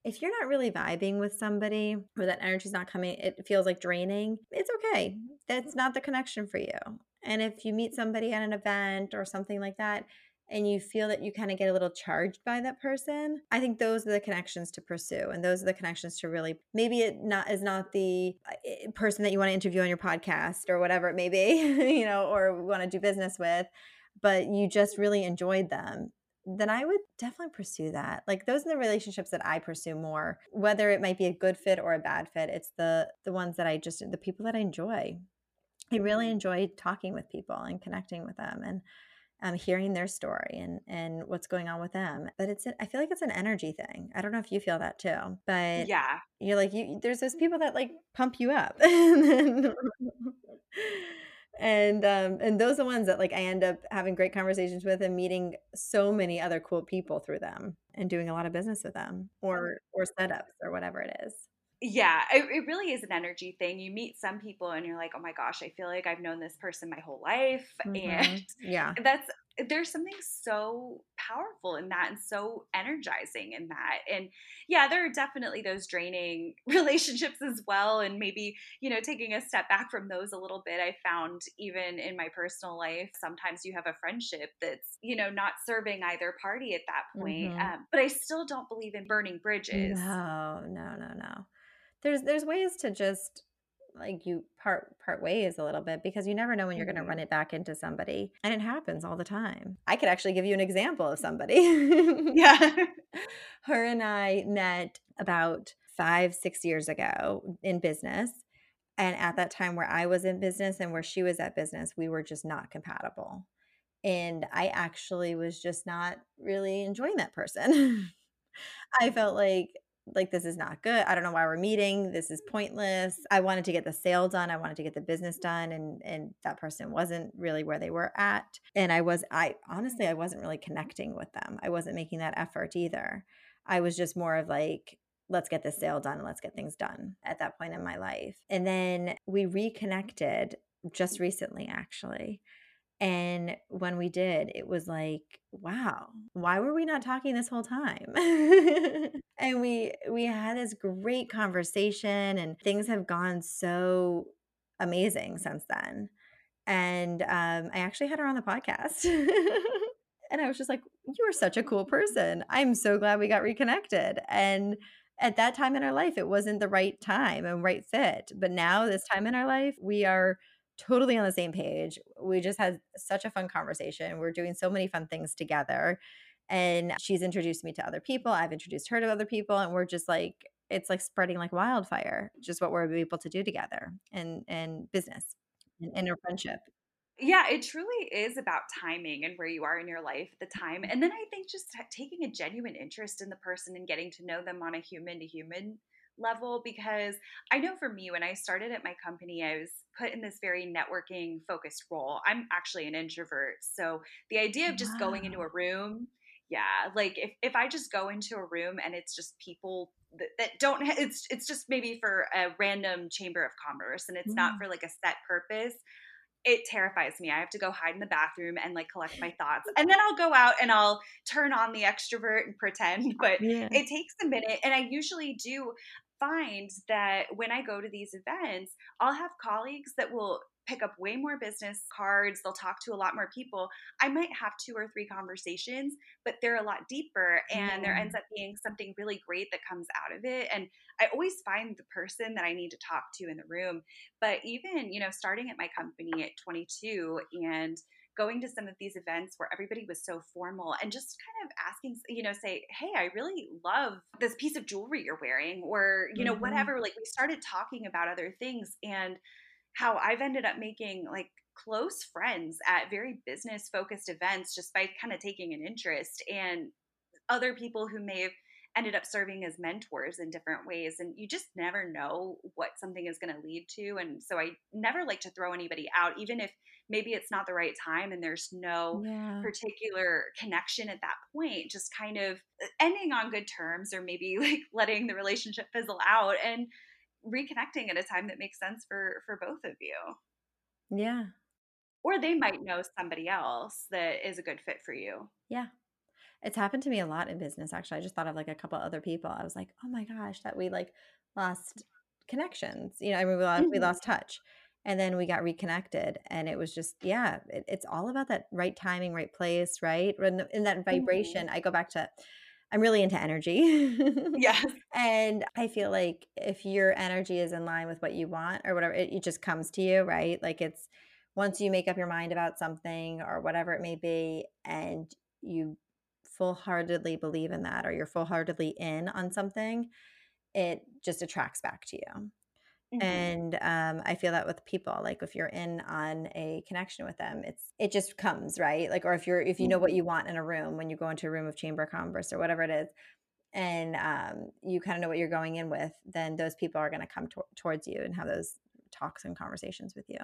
Speaker 2: If you're not really vibing with somebody or that energy's not coming, it feels like draining, it's okay. That's not the connection for you. And if you meet somebody at an event or something like that, and you feel that you kind of get a little charged by that person i think those are the connections to pursue and those are the connections to really maybe it not is not the uh, person that you want to interview on your podcast or whatever it may be you know or want to do business with but you just really enjoyed them then I would definitely pursue that. Like those are the relationships that I pursue more. Whether it might be a good fit or a bad fit, it's the the ones that I just the people that I enjoy. I really mm-hmm. enjoy talking with people and connecting with them and um, hearing their story and and what's going on with them. But it's I feel like it's an energy thing. I don't know if you feel that too, but
Speaker 1: yeah,
Speaker 2: you're like you. There's those people that like pump you up, and and um and those are the ones that like I end up having great conversations with and meeting so many other cool people through them and doing a lot of business with them or or setups or whatever it is
Speaker 1: yeah, it, it, really is an energy thing. You meet some people and you're like, oh my gosh, I feel like I've known this person my whole life. Mm-hmm. And
Speaker 2: yeah,
Speaker 1: that's there's something so powerful in that and so energizing in that. And yeah, there are definitely those draining relationships as well. And maybe, you know, taking a step back from those a little bit, I found even in my personal life, sometimes you have a friendship that's, you know, not serving either party at that point. Mm-hmm. Um, but I still don't believe in burning bridges.
Speaker 2: No, no, no, no there's there's ways to just like you part part ways a little bit because you never know when you're going to run mm-hmm. it back into somebody and it happens all the time. I could actually give you an example of somebody.
Speaker 1: Yeah.
Speaker 2: Her and i met about five six years ago in business and at that time where i was in business and where she was at business we were just not compatible and i actually was just not really enjoying that person. I felt like like this is not good. I don't know why we're meeting. This is pointless. I wanted to get the sale done. I wanted to get the business done and and that person wasn't really where they were at. And I was I honestly I wasn't really connecting with them. I wasn't making that effort either. I was just more of like let's get this sale done and let's get things done at that point in my life. And then we reconnected just recently actually. And when we did, it was like, wow, why were we not talking this whole time? and we we had this great conversation and things have gone so amazing since then. And um, I actually had her on the podcast. and I was just like, you are such a cool person. I'm so glad we got reconnected. And at that time in our life, it wasn't the right time and right fit. But now, this time in our life, we are totally on the same page. We just had such a fun conversation. We're doing so many fun things together. And she's introduced me to other people. I've introduced her to other people. And we're just like, it's like spreading like wildfire, just what we're able to do together and and business and, and our friendship.
Speaker 1: Yeah, it truly is about timing and where you are in your life at the time. And then I think just taking a genuine interest in the person and getting to know them on a human to human level because I know for me, when I started at my company, I was put in this very networking focused role. I'm actually an introvert. So the idea of just wow. going into a room, yeah, like if, if I just go into a room and it's just people that, that don't, it's, it's just maybe for a random chamber of commerce and it's mm. not for like a set purpose it terrifies me. I have to go hide in the bathroom and like collect my thoughts. And then I'll go out and I'll turn on the extrovert and pretend, but yeah. it takes a minute. And I usually do find that when I go to these events, I'll have colleagues that will pick up way more business cards. They'll talk to a lot more people. I might have two or three conversations, but they're a lot deeper and mm. there ends up being something really great that comes out of it. And I always find the person that I need to talk to in the room. But even, you know, starting at my company at 22 and going to some of these events where everybody was so formal and just kind of asking, you know, say, hey, I really love this piece of jewelry you're wearing, or, you know, mm-hmm. whatever. Like we started talking about other things and how I've ended up making like close friends at very business focused events just by kind of taking an interest and other people who may have ended up serving as mentors in different ways and you just never know what something is going to lead to and so i never like to throw anybody out even if maybe it's not the right time and there's no yeah. particular connection at that point just kind of uh, ending on good terms or maybe like letting the relationship fizzle out and reconnecting at a time that makes sense for for both of you.
Speaker 2: Yeah.
Speaker 1: Or they might know somebody else that is a good fit for you.
Speaker 2: Yeah. It's happened to me a lot in business actually. I just thought of like a couple other people. I was like oh my gosh that we like lost connections. You know i mean we lost, mm-hmm. we lost touch. And then we got reconnected and it was just yeah it, it's all about that right timing right place right? In that vibration mm-hmm. i go back to i'm really into energy.
Speaker 1: Yeah.
Speaker 2: And i feel like if your energy is in line with what you want or whatever it, it just comes to you right? Like it's once you make up your mind about something or whatever it may be and you full-heartedly believe in that or you're full-heartedly in on something it just attracts back to you Mm-hmm. And um, I feel that with people, like if you're in on a connection with them, it's it just comes right. Like, or if you're if you know what mm-hmm. you want in a room when you go into a room of chamber converse or whatever it is, and um, you kind of know what you're going in with, then those people are going to come to- towards you and have those talks and conversations with you.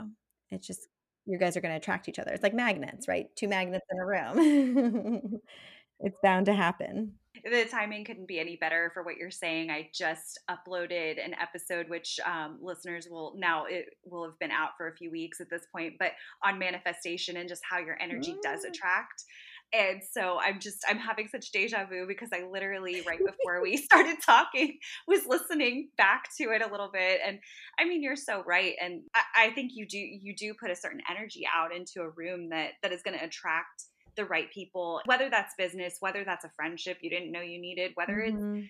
Speaker 2: It's just you guys are going to attract each other. It's like magnets, right? Two magnets in a room. it's bound to happen
Speaker 1: the timing couldn't be any better for what you're saying. I just uploaded an episode, which um, listeners will now it will have been out for a few weeks at this point, but on manifestation and just how your energy mm. does attract. And so I'm just I'm having such deja vu because I literally right before we started talking was listening back to it a little bit. And I mean you're so right. And I, I think you do you do put a certain energy out into a room that that is gonna attract the right people, whether that's business, whether that's a friendship you didn't know you needed, whether mm-hmm. it's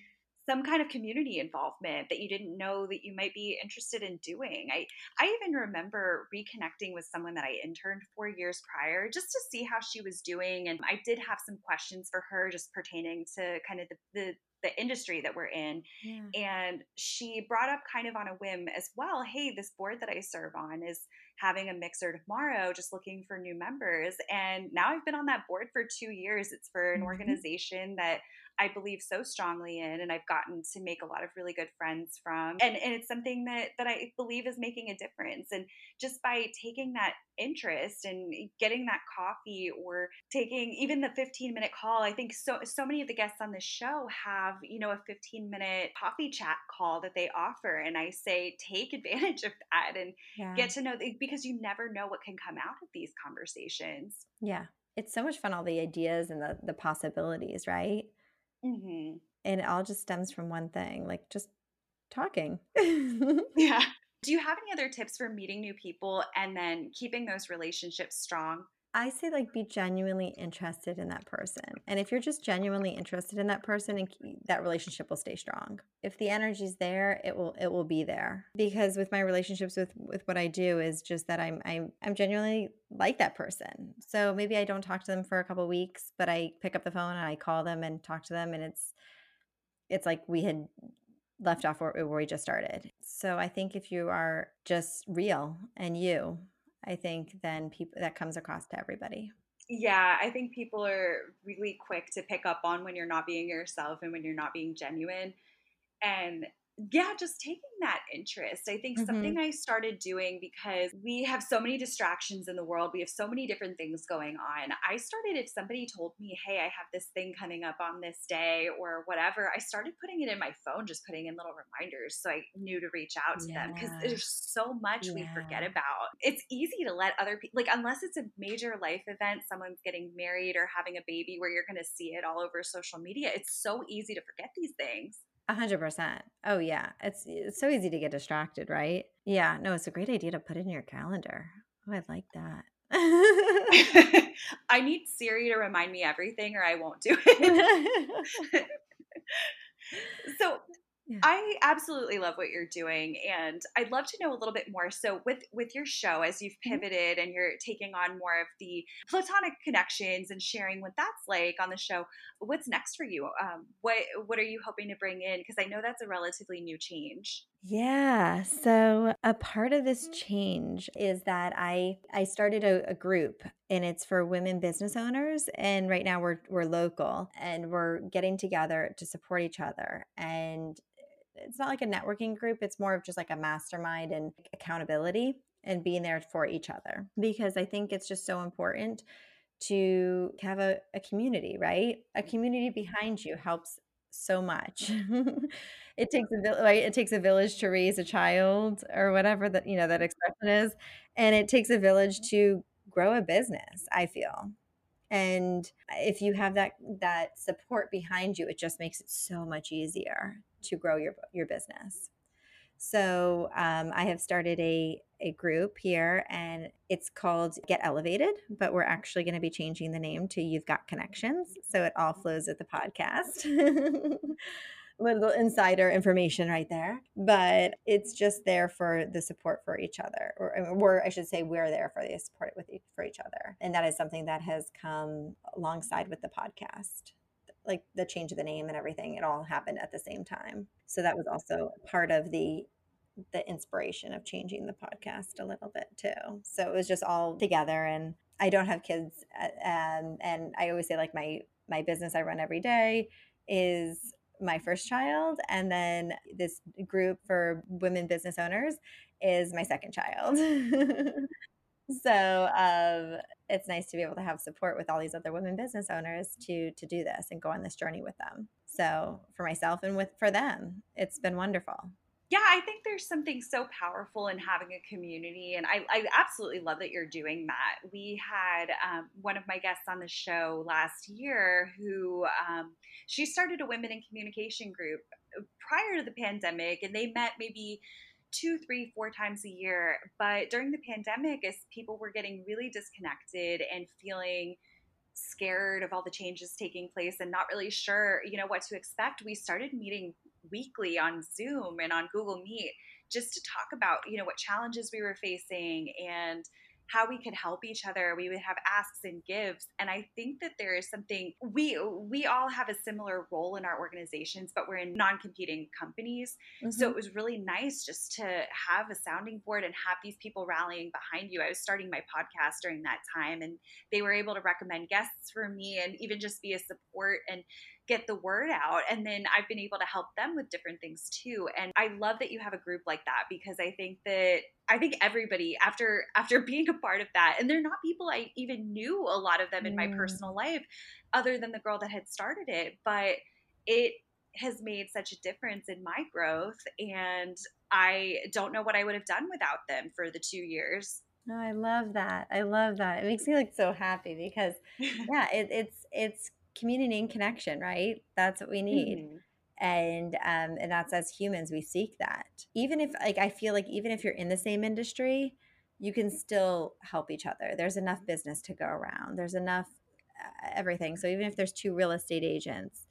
Speaker 1: some kind of community involvement that you didn't know that you might be interested in doing. I I even remember reconnecting with someone that I interned 4 years prior just to see how she was doing and I did have some questions for her just pertaining to kind of the, the the industry that we're in. Yeah. And she brought up kind of on a whim as well, hey, this board that I serve on is having a mixer tomorrow, just looking for new members. And now I've been on that board for two years. It's for an mm-hmm. organization that I believe so strongly in and I've gotten to make a lot of really good friends from. And and it's something that that I believe is making a difference. And just by taking that interest and getting that coffee or taking even the 15 minute call, I think so so many of the guests on the show have, you know, a 15 minute coffee chat call that they offer. And I say take advantage of that and yeah. get to know because you never know what can come out of these conversations.
Speaker 2: Yeah. It's so much fun, all the ideas and the, the possibilities, right? Mm-hmm. And it all just stems from one thing, like just talking.
Speaker 1: yeah. Do you have any other tips for meeting new people and then keeping those relationships strong?
Speaker 2: I say like be genuinely interested in that person. And if you're just genuinely interested in that person and that relationship will stay strong. If the energy's there, it will it will be there. Because with my relationships with with what I do is just that I'm I'm I'm genuinely like that person. So maybe I don't talk to them for a couple weeks, but I pick up the phone and I call them and talk to them and it's it's like we had left off where, where we just started. So I think if you are just real and you I think then people that comes across to everybody.
Speaker 1: Yeah, I think people are really quick to pick up on when you're not being yourself and when you're not being genuine. And yeah, just taking that interest. I think mm-hmm. something I started doing because we have so many distractions in the world, we have so many different things going on. I started, if somebody told me, hey, I have this thing coming up on this day or whatever, I started putting it in my phone, just putting in little reminders so I knew to reach out to yeah. them because there's so much yeah. we forget about. It's easy to let other people, like, unless it's a major life event, someone's getting married or having a baby where you're going to see it all over social media, it's so easy to forget these things.
Speaker 2: A hundred percent. Oh yeah. It's it's so easy to get distracted, right? Yeah. No, it's a great idea to put it in your calendar. Oh, I like that.
Speaker 1: I need Siri to remind me everything or I won't do it. so yeah. I absolutely love what you're doing and I'd love to know a little bit more. So with with your show as you've mm-hmm. pivoted mm-hmm. and you're taking on more of the platonic connections and sharing what that's like on the show, what's next for you? Um, what what are you hoping to bring in because I know that's a relatively new change.
Speaker 2: Yeah. So a part of this change is that I I started a, a, group and it's for women business owners. And right now we're we're local and we're getting together to support each other. And it's not like a networking group, it's more of just like a mastermind and accountability and being there for each other. Because I think it's just so important to have a, a community, right? A mm-hmm. community behind you helps so much. Mm-hmm. it takes a right, it takes a village to raise a child or whatever that you know that expression is, and it takes a village mm-hmm. to grow a business. I feel, and if you have that that support behind you, it just makes it so much easier to grow your your business. So um, I have started a a group here, and it's called Get Elevated. But we're actually going to be changing the name to You've Got Connections, so it all flows with the podcast. little insider information right there but it's just there for the support for each other or, or i should say we're there for the support with each, for each other and that is something that has come alongside with the podcast like the change of the name and everything it all happened at the same time so that was also part of the the inspiration of changing the podcast a little bit too. So it was just all together and I don't have kids um, and I always say like my my business I run every day is my first child and then this group for women business owners is my second child. so um, it's nice to be able to have support with all these other women business owners to to do this and go on this journey with them. So for myself and with for them, it's been wonderful
Speaker 1: yeah, I think there's something so powerful in having a community. And I, I absolutely love that you're doing that. We had um, one of my guests on the show last year who um, she started a women in communication group prior to the pandemic, and they met maybe two, three, four times a year. But during the pandemic, as people were getting really disconnected and feeling scared of all the changes taking place and not really sure, you know, what to expect, we started meeting weekly on Zoom and on Google Meet just to talk about, you know, what challenges we were facing and how we could help each other. We would have asks and gives. And I think that there is something we we all have a similar role in our organizations, but we're in non-competing companies. Mm-hmm. So it was really nice just to have a sounding board and have these people rallying behind you. I was starting my podcast during that time and they were able to recommend guests for me and even just be a support and get the word out and then I've been able to help them with different things too and I love that you have a group like that because I think that I think everybody after after being a part of that and they're not people I even knew a lot of them in mm. my personal life other than the girl that had started it but it has made such a difference in my growth and I don't know what I would have done without them for the 2 years
Speaker 2: no, I love that. I love that. It makes me like so happy because yeah, it, it's it's community and connection, right? That's what we need. Mm-hmm. And um, and that's as humans we seek that. Even if like I feel like even if you're in the same industry, you can still help each other. There's enough business to go around. There's enough uh, everything. So even if there's two real estate agents,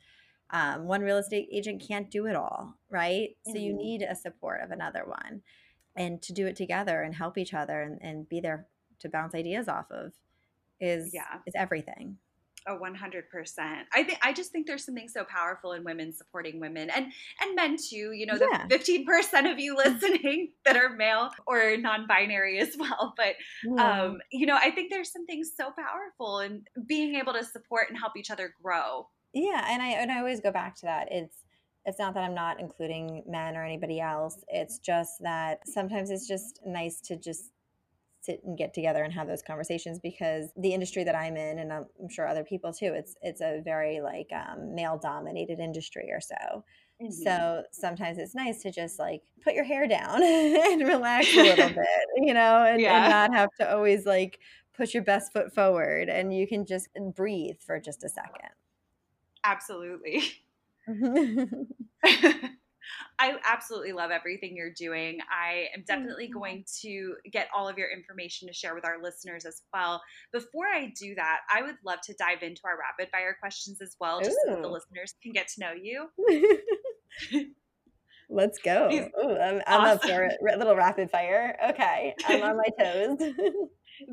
Speaker 2: um, one real estate agent can't do it all, right? Mm-hmm. So you mm-hmm. need a support of another one, and to do it together and help each other and, and be there to bounce ideas off of is yeah is everything.
Speaker 1: Oh, 100%. I think I just think there's something so powerful in women supporting women and and men too, you know, yeah. the 15% of you listening that are male or non-binary as well, but yeah. um you know, I think there's something so powerful in being able to support and help each other grow.
Speaker 2: Yeah, and I and I always go back to that. It's it's not that I'm not including men or anybody else. It's just that sometimes it's just nice to just sit and get together and have those conversations because the industry that I'm in, and I'm sure other people too, it's it's a very like um, male dominated industry or so. Mm-hmm. So sometimes it's nice to just like put your hair down and relax a little bit, you know, and, yeah. and not have to always like push your best foot forward and you can just breathe for just a second.
Speaker 1: Absolutely. I absolutely love everything you're doing. I am definitely going to get all of your information to share with our listeners as well. Before I do that, I would love to dive into our rapid fire questions as well, just Ooh. so that the listeners can get to know you.
Speaker 2: Let's go. Ooh, I'm, I'm awesome. up for it. little rapid fire. Okay, I'm on my toes.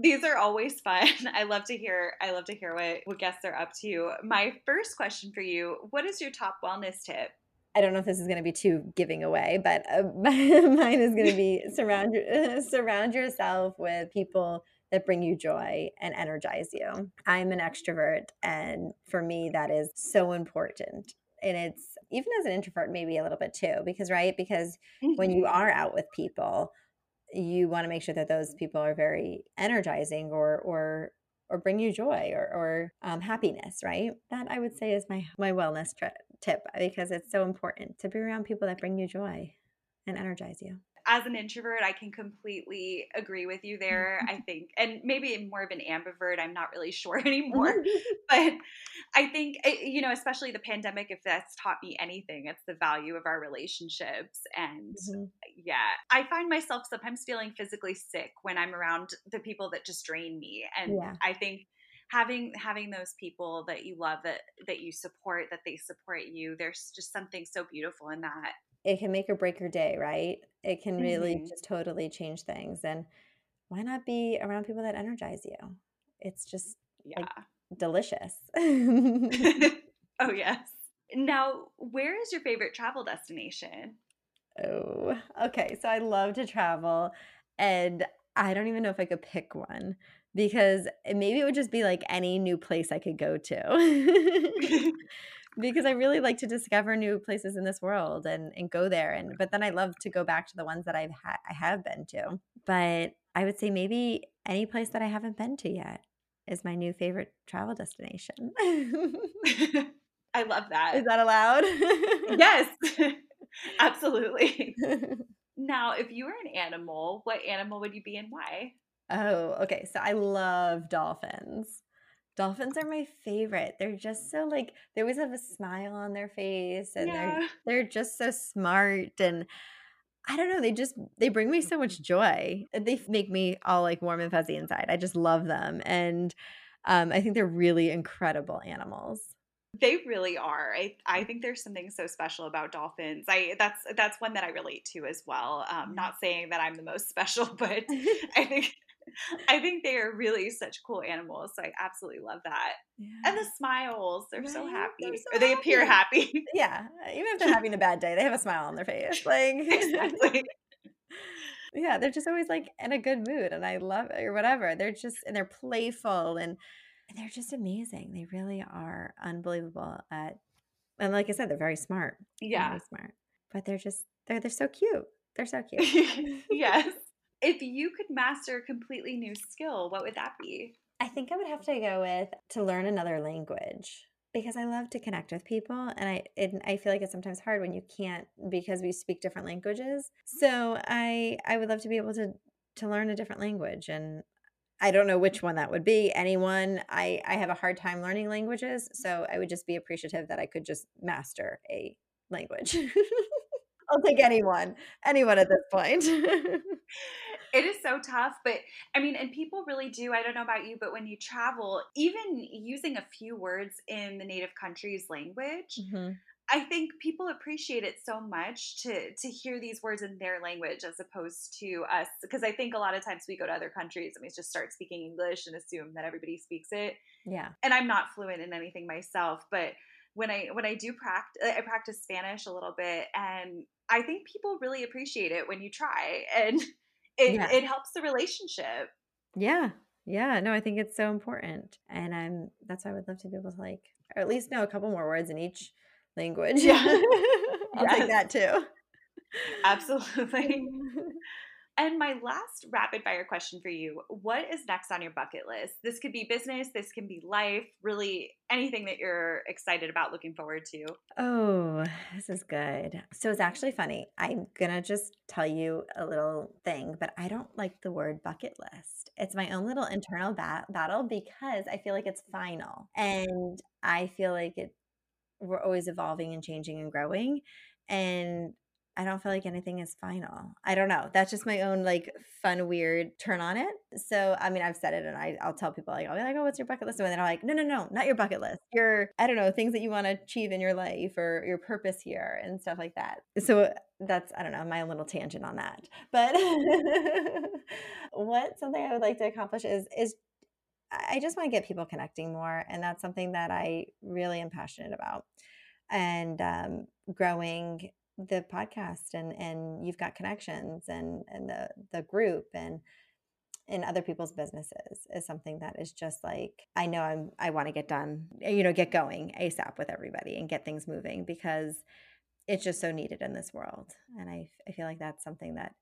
Speaker 1: These are always fun. I love to hear. I love to hear what what guests are up to. My first question for you: What is your top wellness tip?
Speaker 2: I don't know if this is going to be too giving away, but uh, mine is going to be surround surround yourself with people that bring you joy and energize you. I'm an extrovert, and for me, that is so important. And it's even as an introvert, maybe a little bit too, because right, because mm-hmm. when you mm-hmm. are out with people, you want to make sure that those people are very energizing or or or bring you joy or, or um, happiness right? That i would say is my my wellness tip because it's so important to be around people that bring you joy and energize you
Speaker 1: as an introvert, I can completely agree with you there. I think, and maybe more of an ambivert, I'm not really sure anymore. but I think, eh, you know, especially the pandemic, if that's taught me anything, it's the value of our relationships. And mm-hmm. yeah, I find myself sometimes feeling physically sick when I'm around the people that just drain me. And yeah. I think having having those people that you love that that you support that they support you there's just something so beautiful in that
Speaker 2: it can make or break your day, right? It can really mm-hmm. just totally change things. And why not be around people that energize you? It's just yeah. Like, delicious.
Speaker 1: oh, yes. Now, where is your favorite travel destination?
Speaker 2: Oh, okay. So I love to travel, and I don't even know if I could pick one because maybe it would just be like any new place I could go to. because I really like to discover new places in this world and, and go there. And but then I love to go back to the ones that I've ha- I have been to. But I would say maybe any place that I haven't been to yet is my new favorite travel destination.
Speaker 1: I love that.
Speaker 2: Is that allowed?
Speaker 1: yes, absolutely. now, if you were an animal, what animal would you be and why?
Speaker 2: Oh, okay. So I love dolphins. Dolphins are my favorite. They're just so like they always have a smile on their face and yeah. they're they're just so smart and I don't know, they just they bring me so much joy. They make me all like warm and fuzzy inside. I just love them and um, I think they're really incredible animals.
Speaker 1: They really are. I, I think there's something so special about dolphins. I that's that's one that I relate to as well. Um, not saying that I'm the most special, but I think I think they are really such cool animals. So I absolutely love that. Yeah. And the smiles, they're right? so happy. They're so or they happy. appear happy.
Speaker 2: Yeah. Even if they're having a bad day, they have a smile on their face. Like exactly. yeah, they're just always like in a good mood and I love it or whatever. They're just and they're playful and they're just amazing. They really are unbelievable at and like I said, they're very smart.
Speaker 1: Yeah.
Speaker 2: Very smart. But they're just they're they're so cute. They're so cute.
Speaker 1: yes. If you could master a completely new skill, what would that be?
Speaker 2: I think I would have to go with to learn another language because I love to connect with people and I it, I feel like it's sometimes hard when you can't because we speak different languages. Mm-hmm. So I I would love to be able to to learn a different language and I don't know which one that would be. Anyone. I I have a hard time learning languages, so mm-hmm. I would just be appreciative that I could just master a language. I'll take anyone, anyone at this point.
Speaker 1: it is so tough, but I mean, and people really do. I don't know about you, but when you travel, even using a few words in the native country's language, mm-hmm. I think people appreciate it so much to to hear these words in their language as opposed to us because I think a lot of times we go to other countries and we just start speaking English and assume that everybody speaks it.
Speaker 2: Yeah.
Speaker 1: And I'm not fluent in anything myself, but when I when I do practice I practice Spanish a little bit and I think people really appreciate it when you try and it yeah. it helps the relationship.
Speaker 2: Yeah. Yeah, no, I think it's so important. And I'm that's why I would love to be able to like or at least know a couple more words in each language.
Speaker 1: Yeah.
Speaker 2: I'll yes. take that too.
Speaker 1: Absolutely. and my last rapid fire question for you What is next on your bucket list? This could be business, this can be life, really anything that you're excited about, looking forward to.
Speaker 2: Oh, this is good. So it's actually funny. I'm going to just tell you a little thing, but I don't like the word bucket list. It's my own little internal bat- battle because I feel like it's final. And I feel like it we're always evolving and changing and growing and I don't feel like anything is final. I don't know. That's just my own like fun, weird turn on it. So I mean, I've said it, and I, I'll tell people like, I'll be like, "Oh, what's your bucket list?" And they're like, "No, no, no, not your bucket list. Your I don't know things that you want to achieve in your life or your purpose here and stuff like that." So that's I don't know my little tangent on that. But what something I would like to accomplish is is I just want to get people connecting more. And that's something that I really am passionate about. And um, growing the podcast and, and you've got connections and, and the, the group and in other people's businesses is something that is just like I know I'm I want to get done, eh, you know, get going ASAP with everybody and get things moving because it's just so needed in this world. And I I feel like that's something that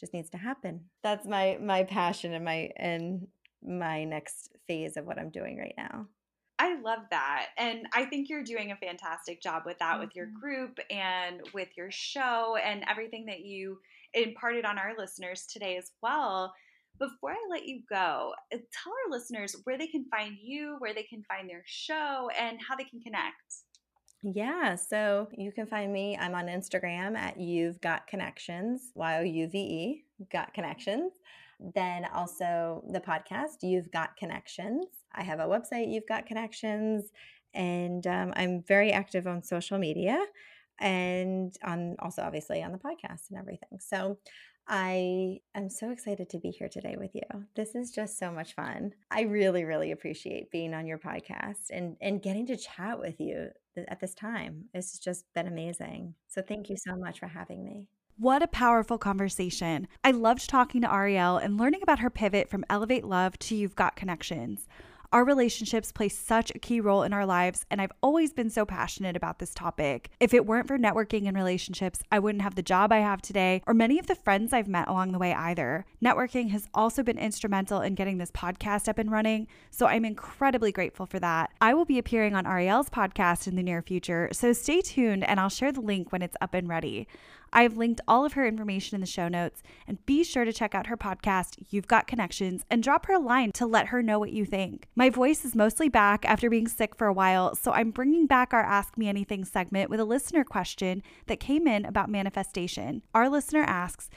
Speaker 2: just needs to happen. That's my my passion and my and my next phase of what I'm doing right now.
Speaker 1: I love that. And I think you're doing a fantastic job with that, mm-hmm. with your mm-hmm. group and with your show and everything that you imparted on our listeners today as well. Before I let you go, uh, tell our listeners where they can find you, where they can find their show, and how they can connect.
Speaker 2: Yeah, so you can find me. I'm on Instagram at You've Got Connections, Y O U V E, Got Connections. Then also the podcast, You've Got Connections. I have a website, You've Got Connections, and um, I'm very active on social media and on also obviously on the podcast and everything. So I am so excited to be here today with you. This is just so much fun. I really, really appreciate being on your podcast and, and getting to chat with you at this time. It's just been amazing. So thank you so much for having me.
Speaker 1: What a powerful conversation. I loved talking to Arielle and learning about her pivot from Elevate Love to You've Got Connections. Our relationships play such a key role in our lives, and I've always been so passionate about this topic. If it weren't for networking and relationships, I wouldn't have the job I have today or many of the friends I've met along the way either. Networking has also been instrumental in getting this podcast up and running, so I'm incredibly grateful for that. I will be appearing on Arielle's podcast in the near future, so stay tuned and I'll share the link when it's up and ready. I've linked all of her information in the show notes, and be sure to check out her podcast, You've Got Connections, and drop her a line to let her know what you think. My voice is mostly back after being sick for a while, so I'm bringing back our Ask Me Anything segment with a listener question that came in about manifestation. Our listener asks,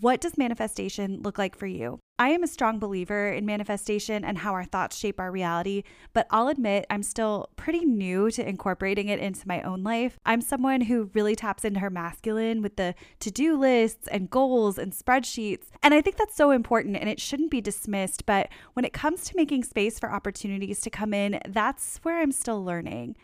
Speaker 1: what does manifestation look like for you? I am a strong believer in manifestation and how our thoughts shape our reality, but I'll admit I'm still pretty new to incorporating it into my own life. I'm someone who really taps into her masculine with the to do lists and goals and spreadsheets. And I think that's so important and it shouldn't be dismissed. But when it comes to making space for opportunities to come in, that's where I'm still learning.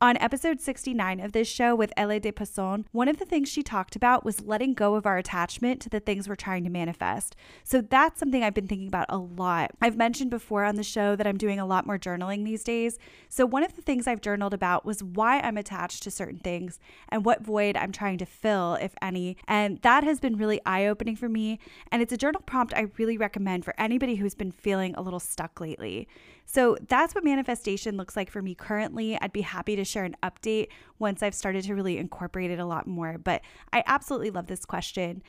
Speaker 1: On episode 69 of this show with Elle de Passon, one of the things she talked about was letting go of our attachment to the things we're trying to manifest. So that's something I've been thinking about a lot. I've mentioned before on the show that I'm doing a lot more journaling these days. So one of the things I've journaled about was why I'm attached to certain things and what void I'm trying to fill, if any. And that has been really eye opening for me. And it's a journal prompt I really recommend for anybody who's been feeling a little stuck lately. So that's what manifestation looks like for me currently. I'd be happy to share an update once I've started to really incorporate it a lot more. But I absolutely love this question.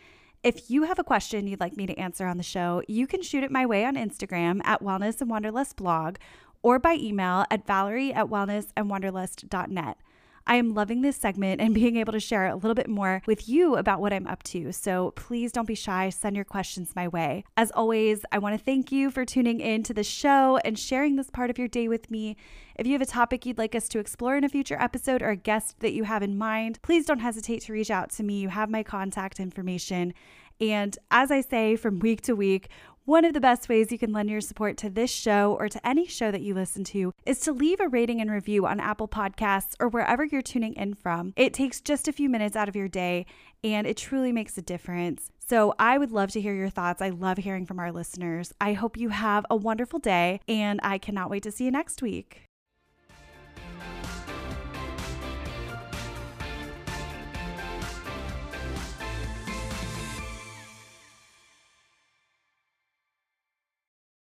Speaker 1: If you have a question you'd like me to answer on the show, you can shoot it my way on Instagram at Wellness and Wanderlust blog or by email at valerie at wellnessandwanderlust.net. I am loving this segment and being able to share a little bit more with you about what I'm up to. So please don't be shy. Send your questions my way. As always, I want to thank you for tuning in to the show and sharing this part of your day with me. If you have a topic you'd like us to explore in a future episode or a guest that you have in mind, please don't hesitate to reach out to me. You have my contact information. And as I say from week to week, one of the best ways you can lend your support to this show or to any show that you listen to is to leave a rating and review on Apple Podcasts or wherever you're tuning in from. It takes just a few minutes out of your day and it truly makes a difference. So I would love to hear your thoughts. I love hearing from our listeners. I hope you have a wonderful day and I cannot wait to see you next week.